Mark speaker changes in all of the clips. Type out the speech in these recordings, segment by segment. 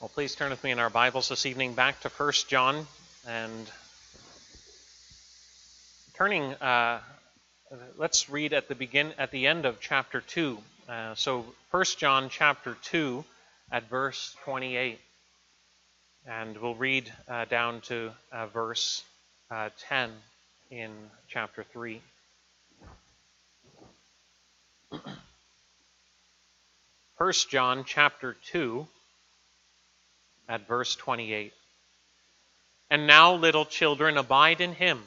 Speaker 1: Well, please turn with me in our Bibles this evening back to 1 John and turning. Uh, let's read at the begin at the end of chapter two. Uh, so 1 John chapter two at verse 28, and we'll read uh, down to uh, verse uh, 10 in chapter three. First John chapter 2 at verse 28. And now, little children, abide in him,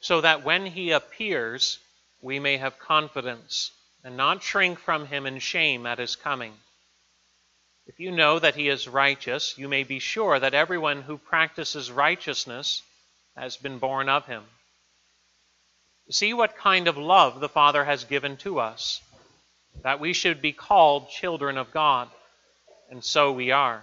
Speaker 1: so that when he appears, we may have confidence and not shrink from him in shame at his coming. If you know that he is righteous, you may be sure that everyone who practices righteousness has been born of him. See what kind of love the Father has given to us, that we should be called children of God, and so we are.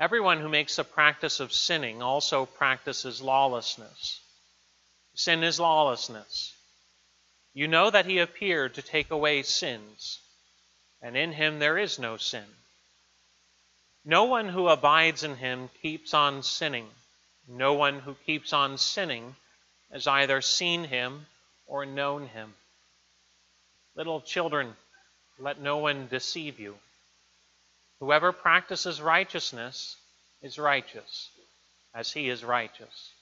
Speaker 1: Everyone who makes a practice of sinning also practices lawlessness. Sin is lawlessness. You know that he appeared to take away sins, and in him there is no sin. No one who abides in him keeps on sinning. No one who keeps on sinning has either seen him or known him. Little children, let no one deceive you. Whoever practices righteousness is righteous, as he is righteous.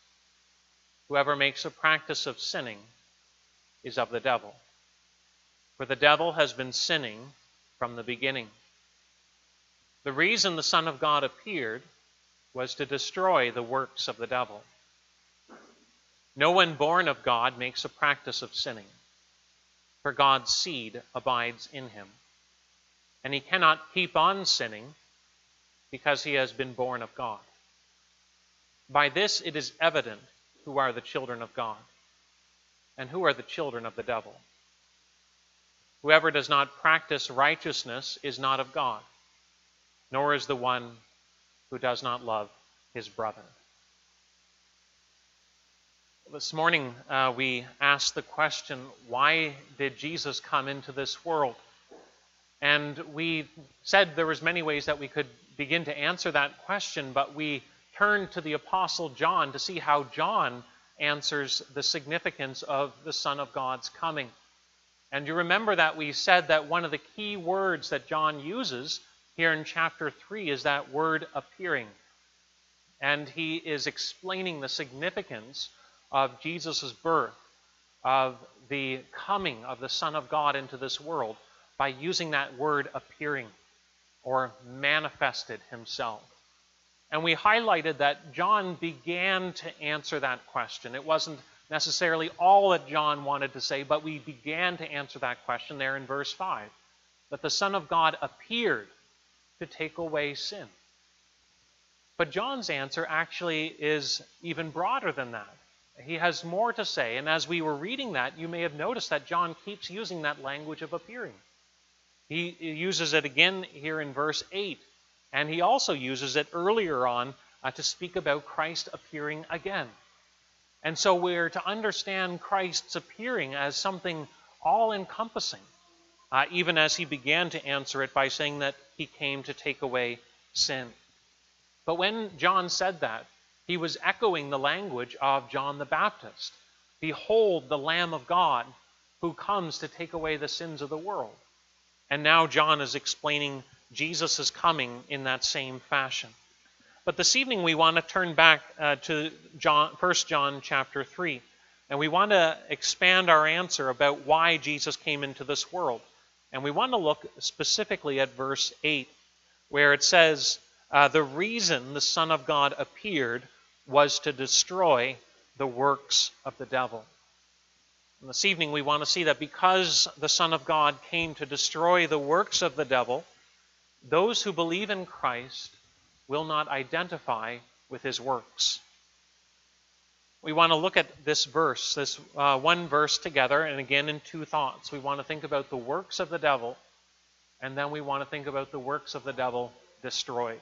Speaker 1: Whoever makes a practice of sinning is of the devil. For the devil has been sinning from the beginning. The reason the Son of God appeared was to destroy the works of the devil. No one born of God makes a practice of sinning, for God's seed abides in him and he cannot keep on sinning because he has been born of God. By this it is evident who are the children of God and who are the children of the devil. Whoever does not practice righteousness is not of God, nor is the one who does not love his brother. This morning uh, we asked the question why did Jesus come into this world? And we said there was many ways that we could begin to answer that question, but we turned to the apostle John to see how John answers the significance of the Son of God's coming. And you remember that we said that one of the key words that John uses here in chapter 3 is that word appearing. And he is explaining the significance of Jesus' birth, of the coming of the Son of God into this world by using that word appearing or manifested himself. And we highlighted that John began to answer that question. It wasn't necessarily all that John wanted to say, but we began to answer that question there in verse 5 that the Son of God appeared to take away sin. But John's answer actually is even broader than that. He has more to say, and as we were reading that, you may have noticed that John keeps using that language of appearing. He uses it again here in verse 8, and he also uses it earlier on uh, to speak about Christ appearing again. And so we're to understand Christ's appearing as something all encompassing, uh, even as he began to answer it by saying that he came to take away sin. But when John said that, he was echoing the language of John the Baptist Behold, the Lamb of God who comes to take away the sins of the world. And now John is explaining Jesus' coming in that same fashion. But this evening we want to turn back uh, to John, 1 John chapter 3. And we want to expand our answer about why Jesus came into this world. And we want to look specifically at verse 8, where it says, uh, The reason the Son of God appeared was to destroy the works of the devil. And this evening we want to see that because the Son of God came to destroy the works of the devil, those who believe in Christ will not identify with his works. We want to look at this verse, this uh, one verse together, and again in two thoughts. We want to think about the works of the devil, and then we want to think about the works of the devil destroyed.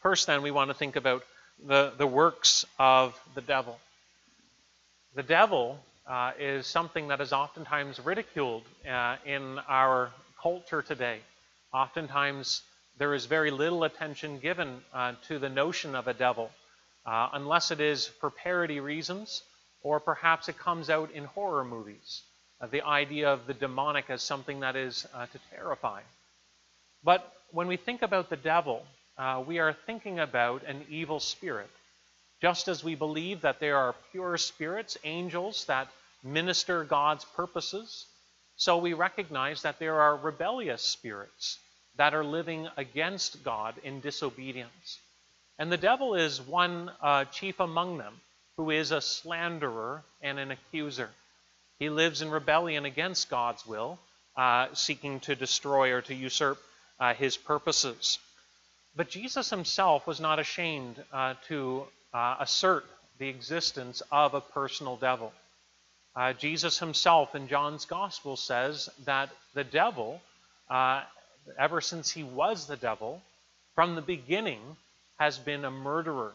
Speaker 1: First, then, we want to think about the, the works of the devil. The devil uh, is something that is oftentimes ridiculed uh, in our culture today. Oftentimes, there is very little attention given uh, to the notion of a devil, uh, unless it is for parody reasons, or perhaps it comes out in horror movies. Uh, the idea of the demonic as something that is uh, to terrify. But when we think about the devil, we are thinking about an evil spirit. Just as we believe that there are pure spirits, angels, that minister God's purposes, so we recognize that there are rebellious spirits that are living against God in disobedience. And the devil is one uh, chief among them, who is a slanderer and an accuser. He lives in rebellion against God's will, uh, seeking to destroy or to usurp uh, his purposes. But Jesus himself was not ashamed uh, to uh, assert the existence of a personal devil. Uh, Jesus himself in John's Gospel says that the devil, uh, ever since he was the devil, from the beginning has been a murderer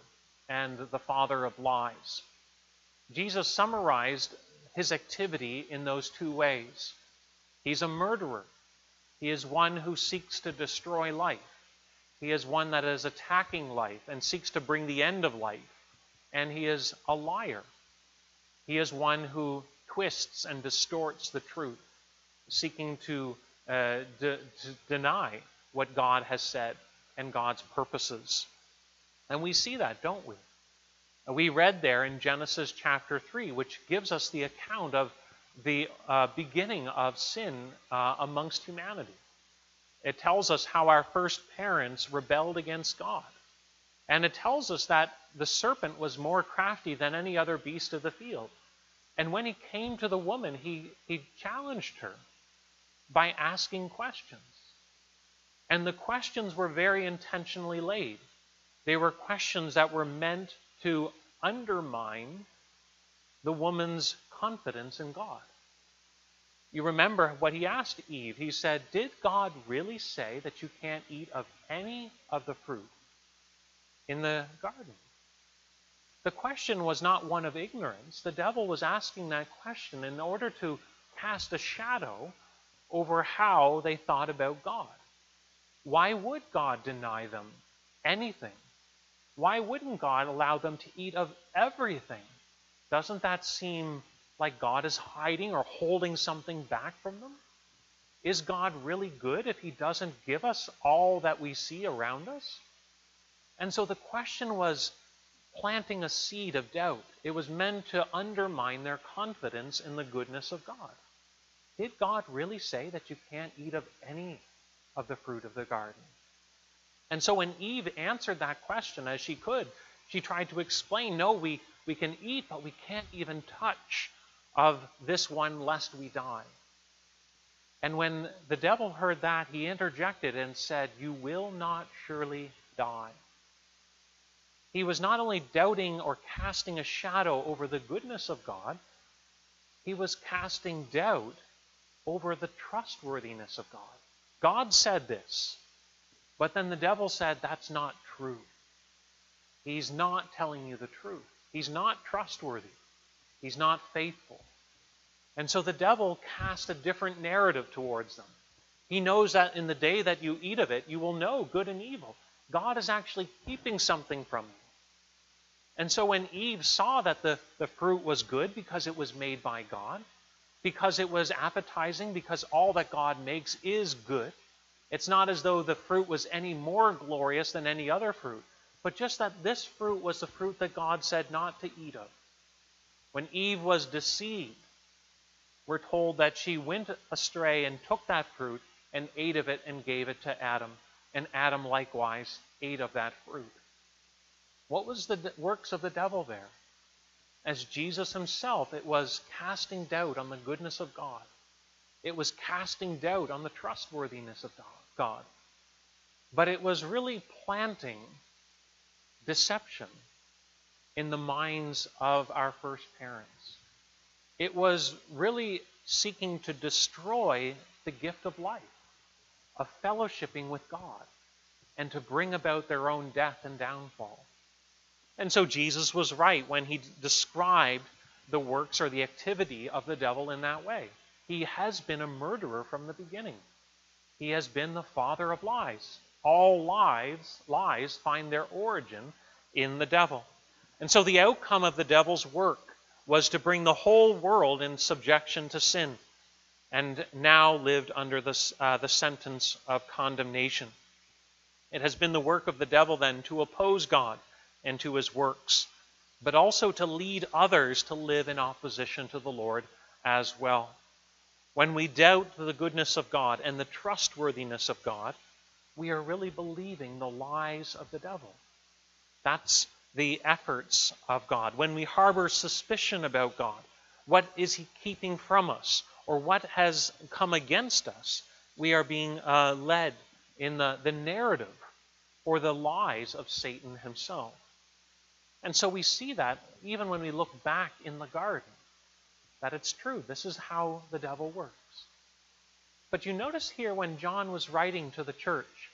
Speaker 1: and the father of lies. Jesus summarized his activity in those two ways. He's a murderer. He is one who seeks to destroy life. He is one that is attacking life and seeks to bring the end of life. And he is a liar. He is one who twists and distorts the truth, seeking to, uh, de- to deny what God has said and God's purposes. And we see that, don't we? We read there in Genesis chapter 3, which gives us the account of the uh, beginning of sin uh, amongst humanity. It tells us how our first parents rebelled against God. And it tells us that the serpent was more crafty than any other beast of the field. And when he came to the woman, he, he challenged her by asking questions. And the questions were very intentionally laid. They were questions that were meant to undermine the woman's confidence in God. You remember what he asked Eve. He said, Did God really say that you can't eat of any of the fruit in the garden? The question was not one of ignorance. The devil was asking that question in order to cast a shadow over how they thought about God. Why would God deny them anything? Why wouldn't God allow them to eat of everything? Doesn't that seem like God is hiding or holding something back from them? Is God really good if He doesn't give us all that we see around us? And so the question was planting a seed of doubt. It was meant to undermine their confidence in the goodness of God. Did God really say that you can't eat of any of the fruit of the garden? And so when Eve answered that question as she could, she tried to explain no, we, we can eat, but we can't even touch of this one lest we die. And when the devil heard that, he interjected and said, You will not surely die. He was not only doubting or casting a shadow over the goodness of God, he was casting doubt over the trustworthiness of God. God said this, but then the devil said, That's not true. He's not telling you the truth. He's not trustworthy. He's not faithful. And so the devil cast a different narrative towards them. He knows that in the day that you eat of it, you will know good and evil. God is actually keeping something from you. And so when Eve saw that the, the fruit was good because it was made by God, because it was appetizing, because all that God makes is good, it's not as though the fruit was any more glorious than any other fruit, but just that this fruit was the fruit that God said not to eat of. When Eve was deceived, we're told that she went astray and took that fruit and ate of it and gave it to Adam. And Adam likewise ate of that fruit. What was the works of the devil there? As Jesus himself, it was casting doubt on the goodness of God. It was casting doubt on the trustworthiness of God. But it was really planting deception in the minds of our first parents. It was really seeking to destroy the gift of life, of fellowshipping with God, and to bring about their own death and downfall. And so Jesus was right when he described the works or the activity of the devil in that way. He has been a murderer from the beginning. He has been the father of lies. All lies, lies find their origin in the devil. And so the outcome of the devil's work was to bring the whole world in subjection to sin and now lived under the, uh, the sentence of condemnation. It has been the work of the devil then to oppose God and to his works, but also to lead others to live in opposition to the Lord as well. When we doubt the goodness of God and the trustworthiness of God, we are really believing the lies of the devil. That's the efforts of God. When we harbor suspicion about God, what is he keeping from us? Or what has come against us? We are being uh, led in the, the narrative or the lies of Satan himself. And so we see that even when we look back in the garden, that it's true. This is how the devil works. But you notice here when John was writing to the church,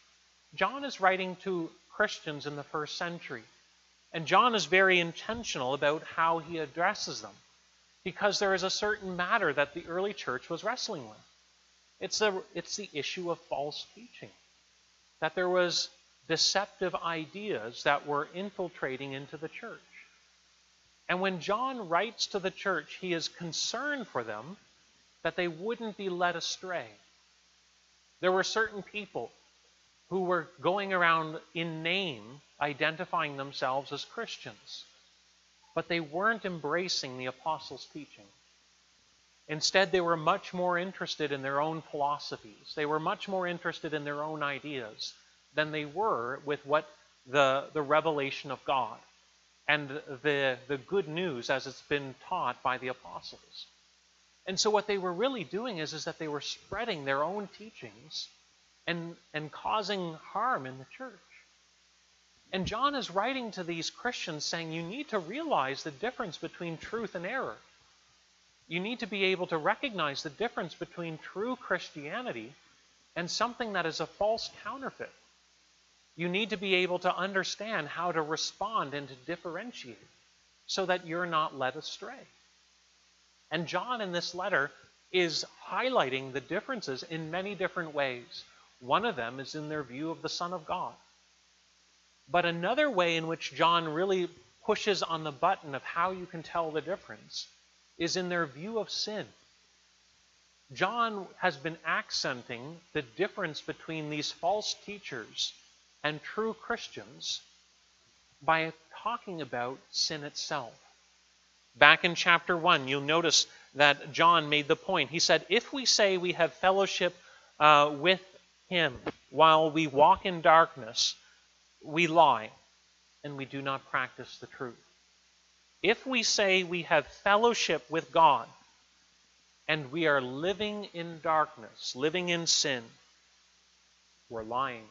Speaker 1: John is writing to Christians in the first century. And John is very intentional about how he addresses them because there is a certain matter that the early church was wrestling with. It's, a, it's the issue of false teaching, that there was deceptive ideas that were infiltrating into the church. And when John writes to the church, he is concerned for them that they wouldn't be led astray. There were certain people who were going around in name identifying themselves as Christians, but they weren't embracing the apostles' teaching. Instead, they were much more interested in their own philosophies. They were much more interested in their own ideas than they were with what the, the revelation of God and the, the good news as it's been taught by the apostles. And so what they were really doing is, is that they were spreading their own teachings and, and causing harm in the church. And John is writing to these Christians saying you need to realize the difference between truth and error. You need to be able to recognize the difference between true Christianity and something that is a false counterfeit. You need to be able to understand how to respond and to differentiate so that you're not led astray. And John in this letter is highlighting the differences in many different ways. One of them is in their view of the Son of God. But another way in which John really pushes on the button of how you can tell the difference is in their view of sin. John has been accenting the difference between these false teachers and true Christians by talking about sin itself. Back in chapter 1, you'll notice that John made the point. He said, If we say we have fellowship uh, with him while we walk in darkness, we lie and we do not practice the truth. If we say we have fellowship with God and we are living in darkness, living in sin, we're lying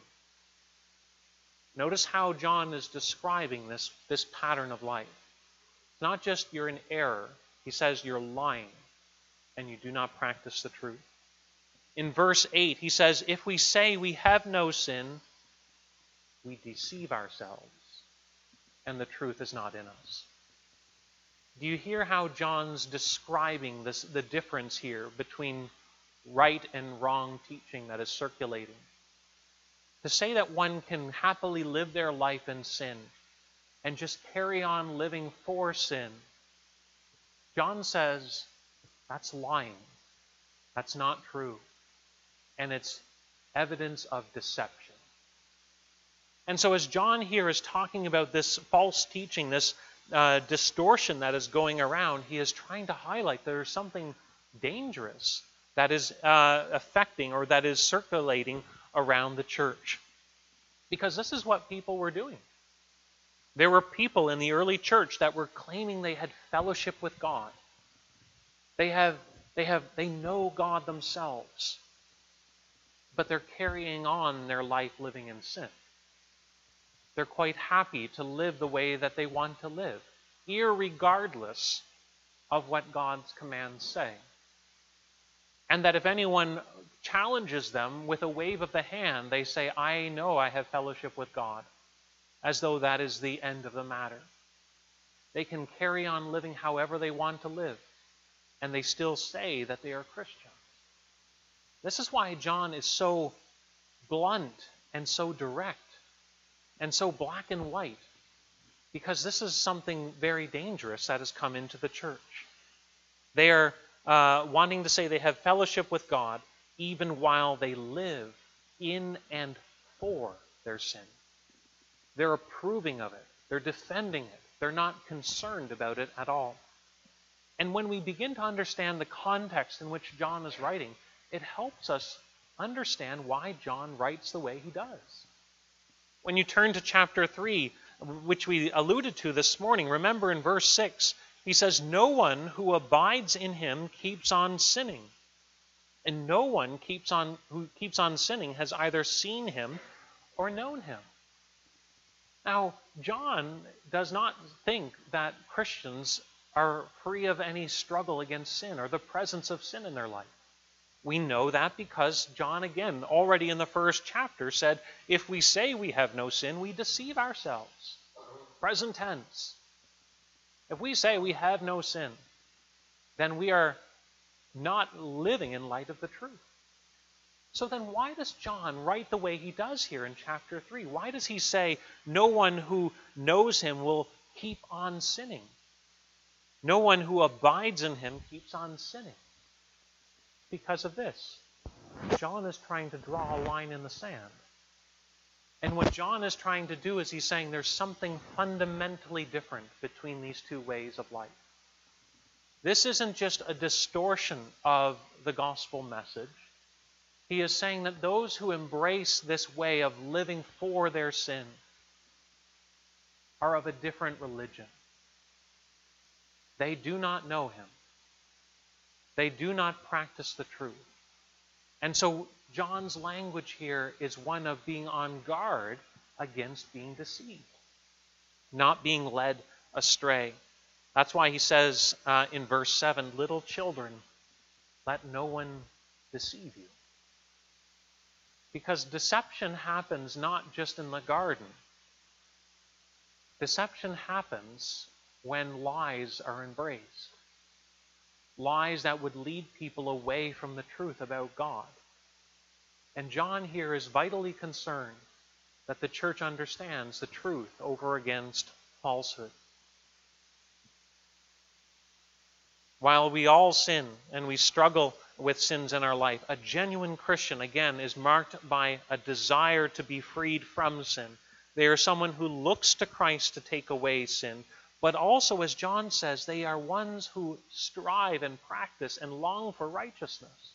Speaker 1: Notice how John is describing this, this pattern of life. It's not just you're in error, he says you're lying and you do not practice the truth. In verse 8, he says, If we say we have no sin, we deceive ourselves, and the truth is not in us. Do you hear how John's describing this, the difference here between right and wrong teaching that is circulating? To say that one can happily live their life in sin and just carry on living for sin, John says that's lying. That's not true. And it's evidence of deception. And so, as John here is talking about this false teaching, this uh, distortion that is going around, he is trying to highlight there is something dangerous that is uh, affecting or that is circulating around the church. Because this is what people were doing. There were people in the early church that were claiming they had fellowship with God. They have they have they know God themselves. But they're carrying on their life living in sin. they're quite happy to live the way that they want to live, irregardless of what God's commands say. And that if anyone challenges them with a wave of the hand, they say, I know I have fellowship with God, as though that is the end of the matter. They can carry on living however they want to live, and they still say that they are Christians. This is why John is so blunt and so direct and so black and white, because this is something very dangerous that has come into the church. They are uh, wanting to say they have fellowship with God even while they live in and for their sin. They're approving of it, they're defending it, they're not concerned about it at all. And when we begin to understand the context in which John is writing, it helps us understand why John writes the way he does. When you turn to chapter 3, which we alluded to this morning, remember in verse 6, he says, No one who abides in him keeps on sinning. And no one keeps on who keeps on sinning has either seen him or known him. Now, John does not think that Christians are free of any struggle against sin or the presence of sin in their life. We know that because John, again, already in the first chapter, said, If we say we have no sin, we deceive ourselves. Present tense. If we say we have no sin, then we are not living in light of the truth. So then, why does John write the way he does here in chapter 3? Why does he say, No one who knows him will keep on sinning? No one who abides in him keeps on sinning. Because of this. John is trying to draw a line in the sand. And what John is trying to do is he's saying there's something fundamentally different between these two ways of life. This isn't just a distortion of the gospel message. He is saying that those who embrace this way of living for their sin are of a different religion. They do not know him. They do not practice the truth. And so John's language here is one of being on guard against being deceived, not being led astray. That's why he says uh, in verse 7 Little children, let no one deceive you. Because deception happens not just in the garden, deception happens when lies are embraced. Lies that would lead people away from the truth about God. And John here is vitally concerned that the church understands the truth over against falsehood. While we all sin and we struggle with sins in our life, a genuine Christian, again, is marked by a desire to be freed from sin. They are someone who looks to Christ to take away sin, but also, as John says, they are ones who strive and practice and long for righteousness.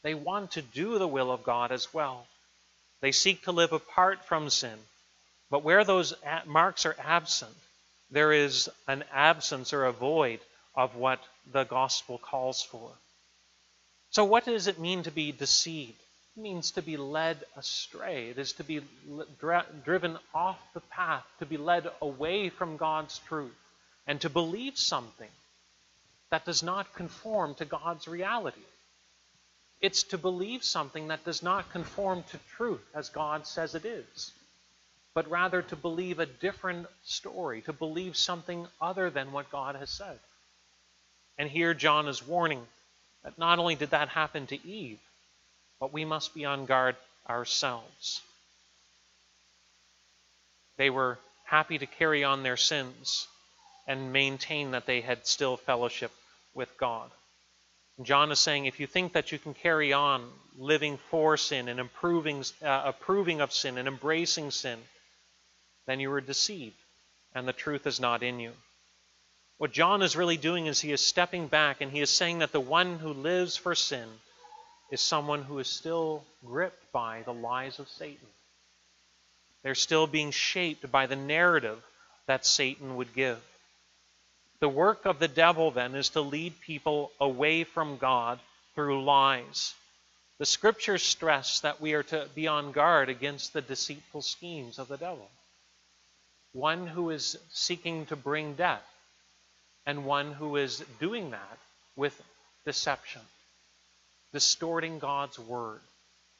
Speaker 1: They want to do the will of God as well. They seek to live apart from sin. But where those marks are absent, there is an absence or a void of what the gospel calls for. So, what does it mean to be deceived? Means to be led astray. It is to be driven off the path, to be led away from God's truth, and to believe something that does not conform to God's reality. It's to believe something that does not conform to truth as God says it is, but rather to believe a different story, to believe something other than what God has said. And here John is warning that not only did that happen to Eve, but we must be on guard ourselves. They were happy to carry on their sins and maintain that they had still fellowship with God. John is saying if you think that you can carry on living for sin and improving, uh, approving of sin and embracing sin, then you are deceived and the truth is not in you. What John is really doing is he is stepping back and he is saying that the one who lives for sin is someone who is still gripped by the lies of Satan. They're still being shaped by the narrative that Satan would give. The work of the devil, then, is to lead people away from God through lies. The scriptures stress that we are to be on guard against the deceitful schemes of the devil. one who is seeking to bring death, and one who is doing that with deception, distorting God's word,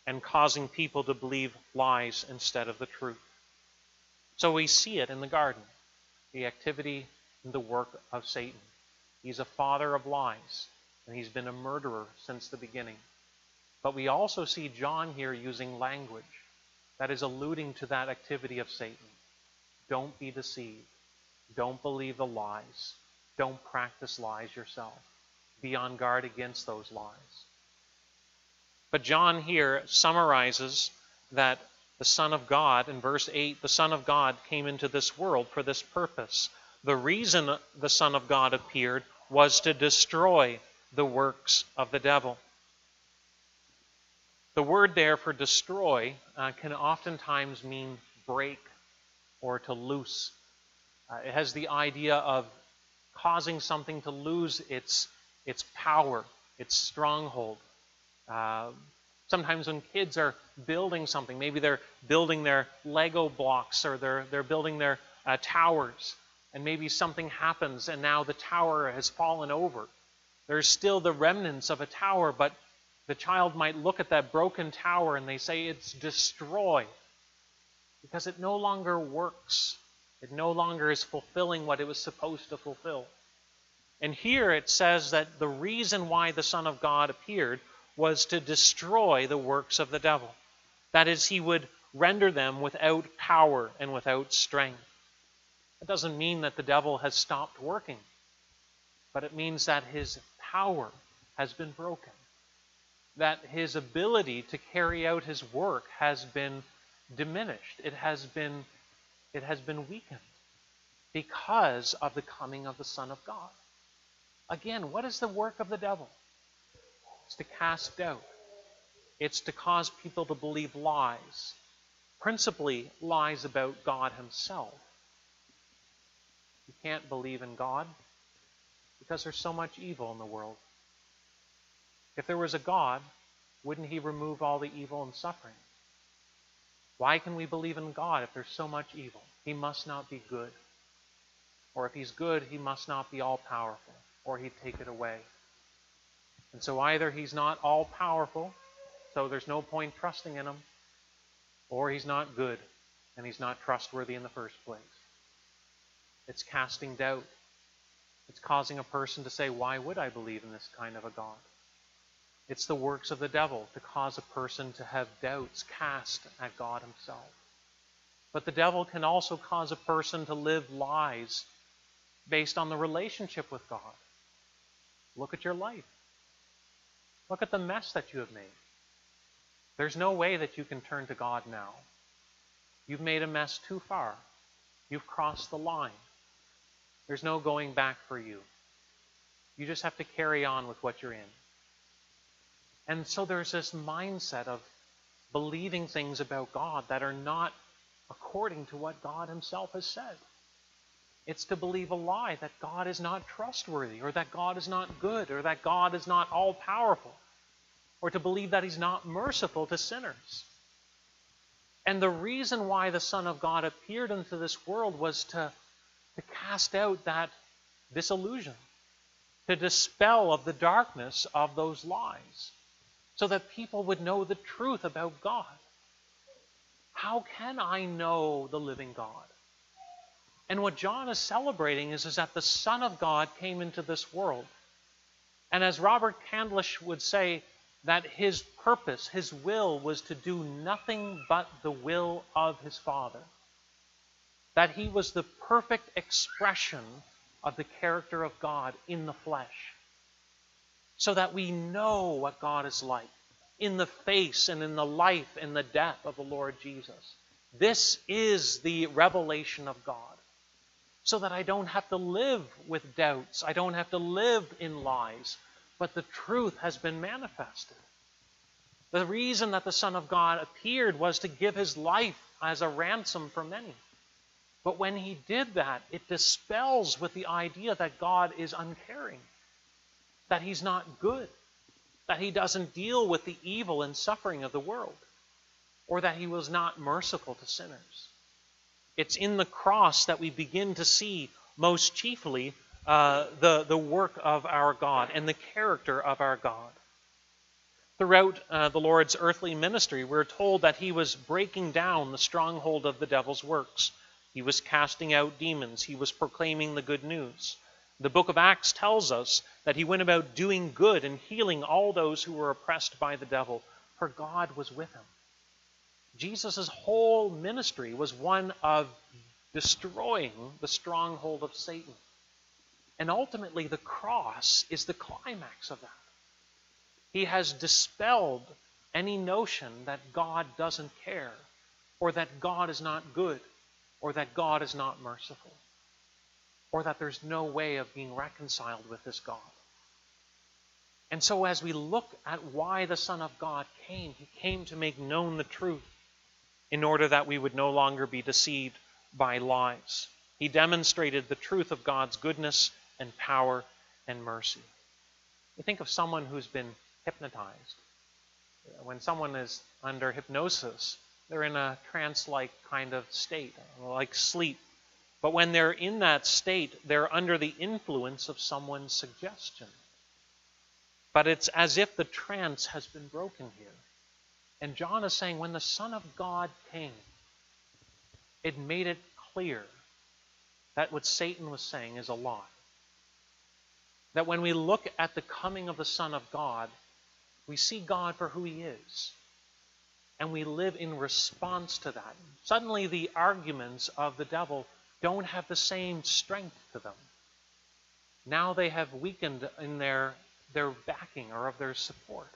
Speaker 1: and causing people to believe lies instead of the truth. So we see it in the garden the activity and the work of Satan. He's a father of lies, and he's been a murderer since the beginning. But we also see John here using language that is alluding to that activity of Satan. Don't be deceived. Don't believe the lies. Don't practice lies yourself. Be on guard against those lies. But John here summarizes that the Son of God, in verse 8, the Son of God came into this world for this purpose. The reason the Son of God appeared was to destroy the works of the devil. The word there for destroy uh, can oftentimes mean break or to loose. Uh, it has the idea of causing something to lose its, its power, its stronghold. Uh, sometimes when kids are building something, maybe they're building their Lego blocks or they're, they're building their uh, towers, and maybe something happens and now the tower has fallen over. There's still the remnants of a tower, but the child might look at that broken tower and they say it's destroyed because it no longer works. It no longer is fulfilling what it was supposed to fulfill. And here it says that the reason why the Son of God appeared was to destroy the works of the devil. That is, he would render them without power and without strength. It doesn't mean that the devil has stopped working, but it means that his power has been broken that his ability to carry out his work has been diminished. It has been, it has been weakened because of the coming of the Son of God. Again, what is the work of the devil? It's to cast doubt. It's to cause people to believe lies, principally lies about God himself. You can't believe in God because there's so much evil in the world. If there was a God, wouldn't he remove all the evil and suffering? Why can we believe in God if there's so much evil? He must not be good. Or if he's good, he must not be all powerful, or he'd take it away. And so either he's not all powerful, so there's no point trusting in him, or he's not good, and he's not trustworthy in the first place. It's casting doubt. It's causing a person to say, Why would I believe in this kind of a God? It's the works of the devil to cause a person to have doubts cast at God Himself. But the devil can also cause a person to live lies based on the relationship with God. Look at your life. Look at the mess that you have made. There's no way that you can turn to God now. You've made a mess too far. You've crossed the line. There's no going back for you. You just have to carry on with what you're in. And so there's this mindset of believing things about God that are not according to what God Himself has said. It's to believe a lie that God is not trustworthy, or that God is not good, or that God is not all powerful, or to believe that He's not merciful to sinners. And the reason why the Son of God appeared into this world was to, to cast out that disillusion, to dispel of the darkness of those lies so that people would know the truth about God. How can I know the living God? And what John is celebrating is, is that the Son of God came into this world. And as Robert Candlish would say, that his purpose, his will, was to do nothing but the will of his Father. That he was the perfect expression of the character of God in the flesh so that we know what God is like in the face and in the life and the death of the Lord Jesus. This is the revelation of God. So that I don't have to live with doubts, I don't have to live in lies, but the truth has been manifested. The reason that the Son of God appeared was to give his life as a ransom for many. But when he did that, it dispels with the idea that God is uncaring that he's not good, that he doesn't deal with the evil and suffering of the world, or that he was not merciful to sinners. It's in the cross that we begin to see most chiefly uh, the, the work of our God and the character of our God. Throughout uh, the Lord's earthly ministry, we're told that he was breaking down the stronghold of the devil's works. He was casting out demons. He was proclaiming the good news. The book of Acts tells us that he went about doing good and healing all those who were oppressed by the devil, for God was with him. Jesus' whole ministry was one of destroying the stronghold of Satan. And ultimately, the cross is the climax of that. He has dispelled any notion that God doesn't care, or that God is not good, or that God is not merciful, or that there's no way of being reconciled with this God. And so, as we look at why the Son of God came, He came to make known the truth in order that we would no longer be deceived by lies. He demonstrated the truth of God's goodness and power and mercy. You think of someone who's been hypnotized. When someone is under hypnosis, they're in a trance like kind of state, like sleep. But when they're in that state, they're under the influence of someone's suggestion. But it's as if the trance has been broken here. And John is saying when the Son of God came, it made it clear that what Satan was saying is a lie. That when we look at the coming of the Son of God, we see God for who He is. And we live in response to that. Suddenly, the arguments of the devil don't have the same strength to them. Now they have weakened in their, their backing or of their support.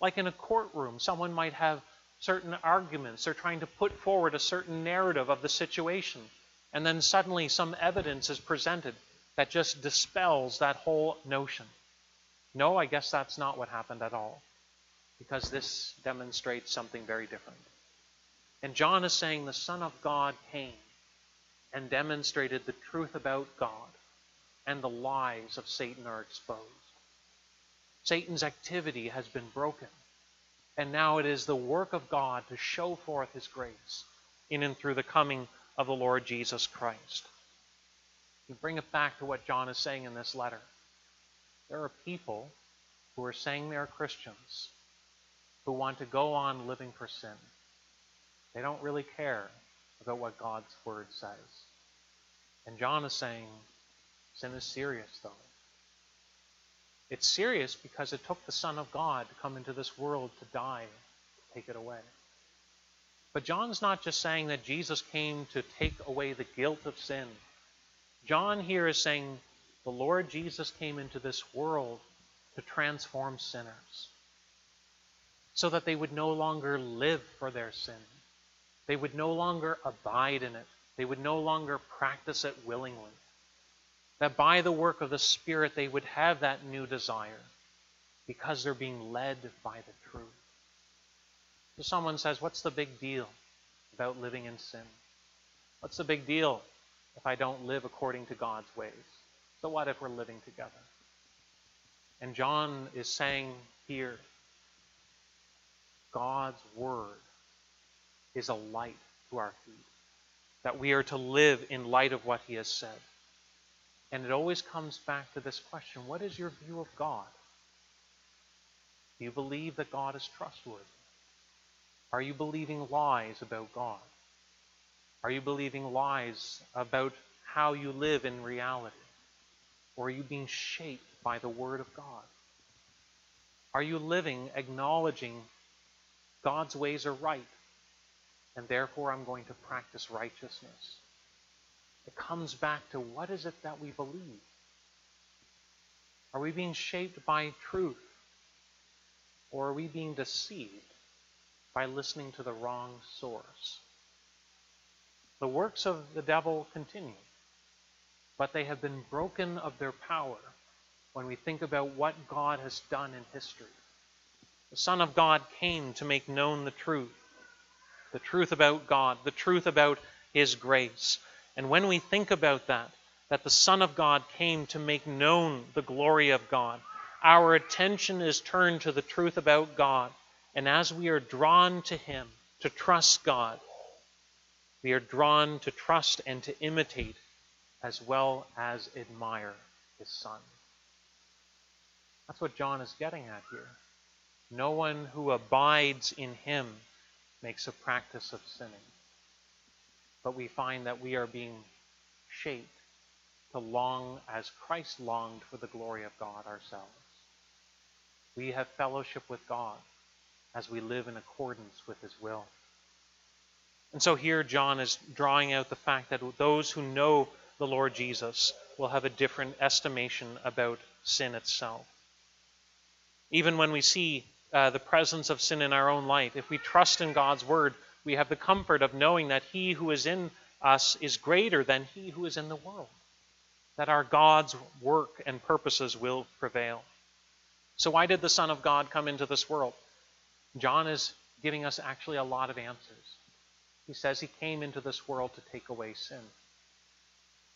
Speaker 1: Like in a courtroom, someone might have certain arguments. They're trying to put forward a certain narrative of the situation. And then suddenly some evidence is presented that just dispels that whole notion. No, I guess that's not what happened at all. Because this demonstrates something very different. And John is saying the Son of God came and demonstrated the truth about God, and the lies of Satan are exposed. Satan's activity has been broken, and now it is the work of God to show forth his grace in and through the coming of the Lord Jesus Christ. You bring it back to what John is saying in this letter. There are people who are saying they're Christians who want to go on living for sin. They don't really care about what God's word says. And John is saying sin is serious, though. It's serious because it took the Son of God to come into this world to die, to take it away. But John's not just saying that Jesus came to take away the guilt of sin. John here is saying the Lord Jesus came into this world to transform sinners so that they would no longer live for their sin. They would no longer abide in it. They would no longer practice it willingly. That by the work of the Spirit they would have that new desire because they're being led by the truth. So someone says, What's the big deal about living in sin? What's the big deal if I don't live according to God's ways? So what if we're living together? And John is saying here God's word is a light to our feet, that we are to live in light of what he has said. And it always comes back to this question what is your view of God? Do you believe that God is trustworthy? Are you believing lies about God? Are you believing lies about how you live in reality? Or are you being shaped by the Word of God? Are you living acknowledging God's ways are right, and therefore I'm going to practice righteousness? It comes back to what is it that we believe? Are we being shaped by truth? Or are we being deceived by listening to the wrong source? The works of the devil continue but they have been broken of their power when we think about what God has done in history. The Son of God came to make known the truth, the truth about God, the truth about His grace. And when we think about that, that the Son of God came to make known the glory of God, our attention is turned to the truth about God. And as we are drawn to Him, to trust God, We are drawn to trust and to imitate as well as admire his Son. That's what John is getting at here. No one who abides in him makes a practice of sinning. But we find that we are being shaped to long as Christ longed for the glory of God ourselves. We have fellowship with God as we live in accordance with his will. And so here John is drawing out the fact that those who know the Lord Jesus will have a different estimation about sin itself. Even when we see uh, the presence of sin in our own life, if we trust in God's word, we have the comfort of knowing that he who is in us is greater than he who is in the world, that our God's work and purposes will prevail. So, why did the Son of God come into this world? John is giving us actually a lot of answers. He says he came into this world to take away sin.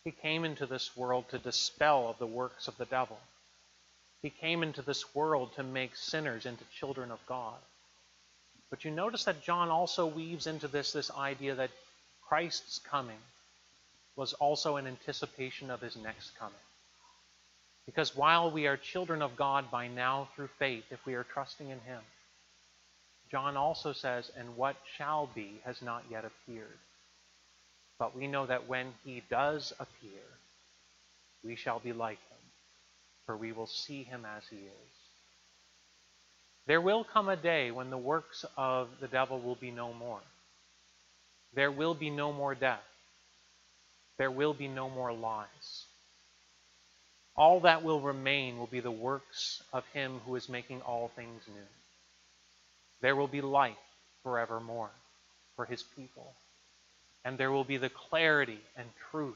Speaker 1: He came into this world to dispel of the works of the devil. He came into this world to make sinners into children of God. But you notice that John also weaves into this this idea that Christ's coming was also an anticipation of his next coming. Because while we are children of God by now through faith, if we are trusting in him, John also says, and what shall be has not yet appeared. But we know that when he does appear, we shall be like him, for we will see him as he is. There will come a day when the works of the devil will be no more. There will be no more death. There will be no more lies. All that will remain will be the works of him who is making all things new. There will be life forevermore for his people. And there will be the clarity and truth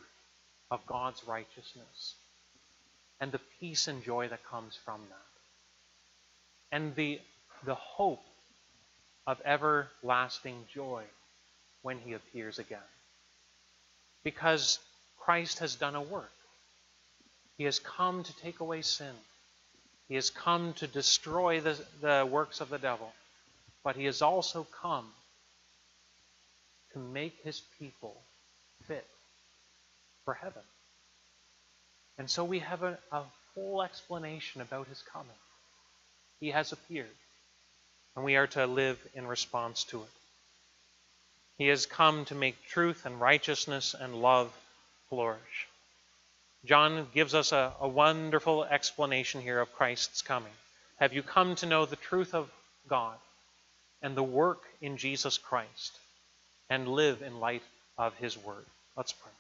Speaker 1: of God's righteousness and the peace and joy that comes from that. And the, the hope of everlasting joy when he appears again. Because Christ has done a work. He has come to take away sin. He has come to destroy the, the works of the devil but he has also come to make his people fit for heaven. And so we have a, a full explanation about his coming. He has appeared, and we are to live in response to it. He has come to make truth and righteousness and love flourish. John gives us a, a, wonderful explanation here of Christ's coming. Have you come to know the truth of God? and the work in Jesus Christ and live in light of his word. Let's pray.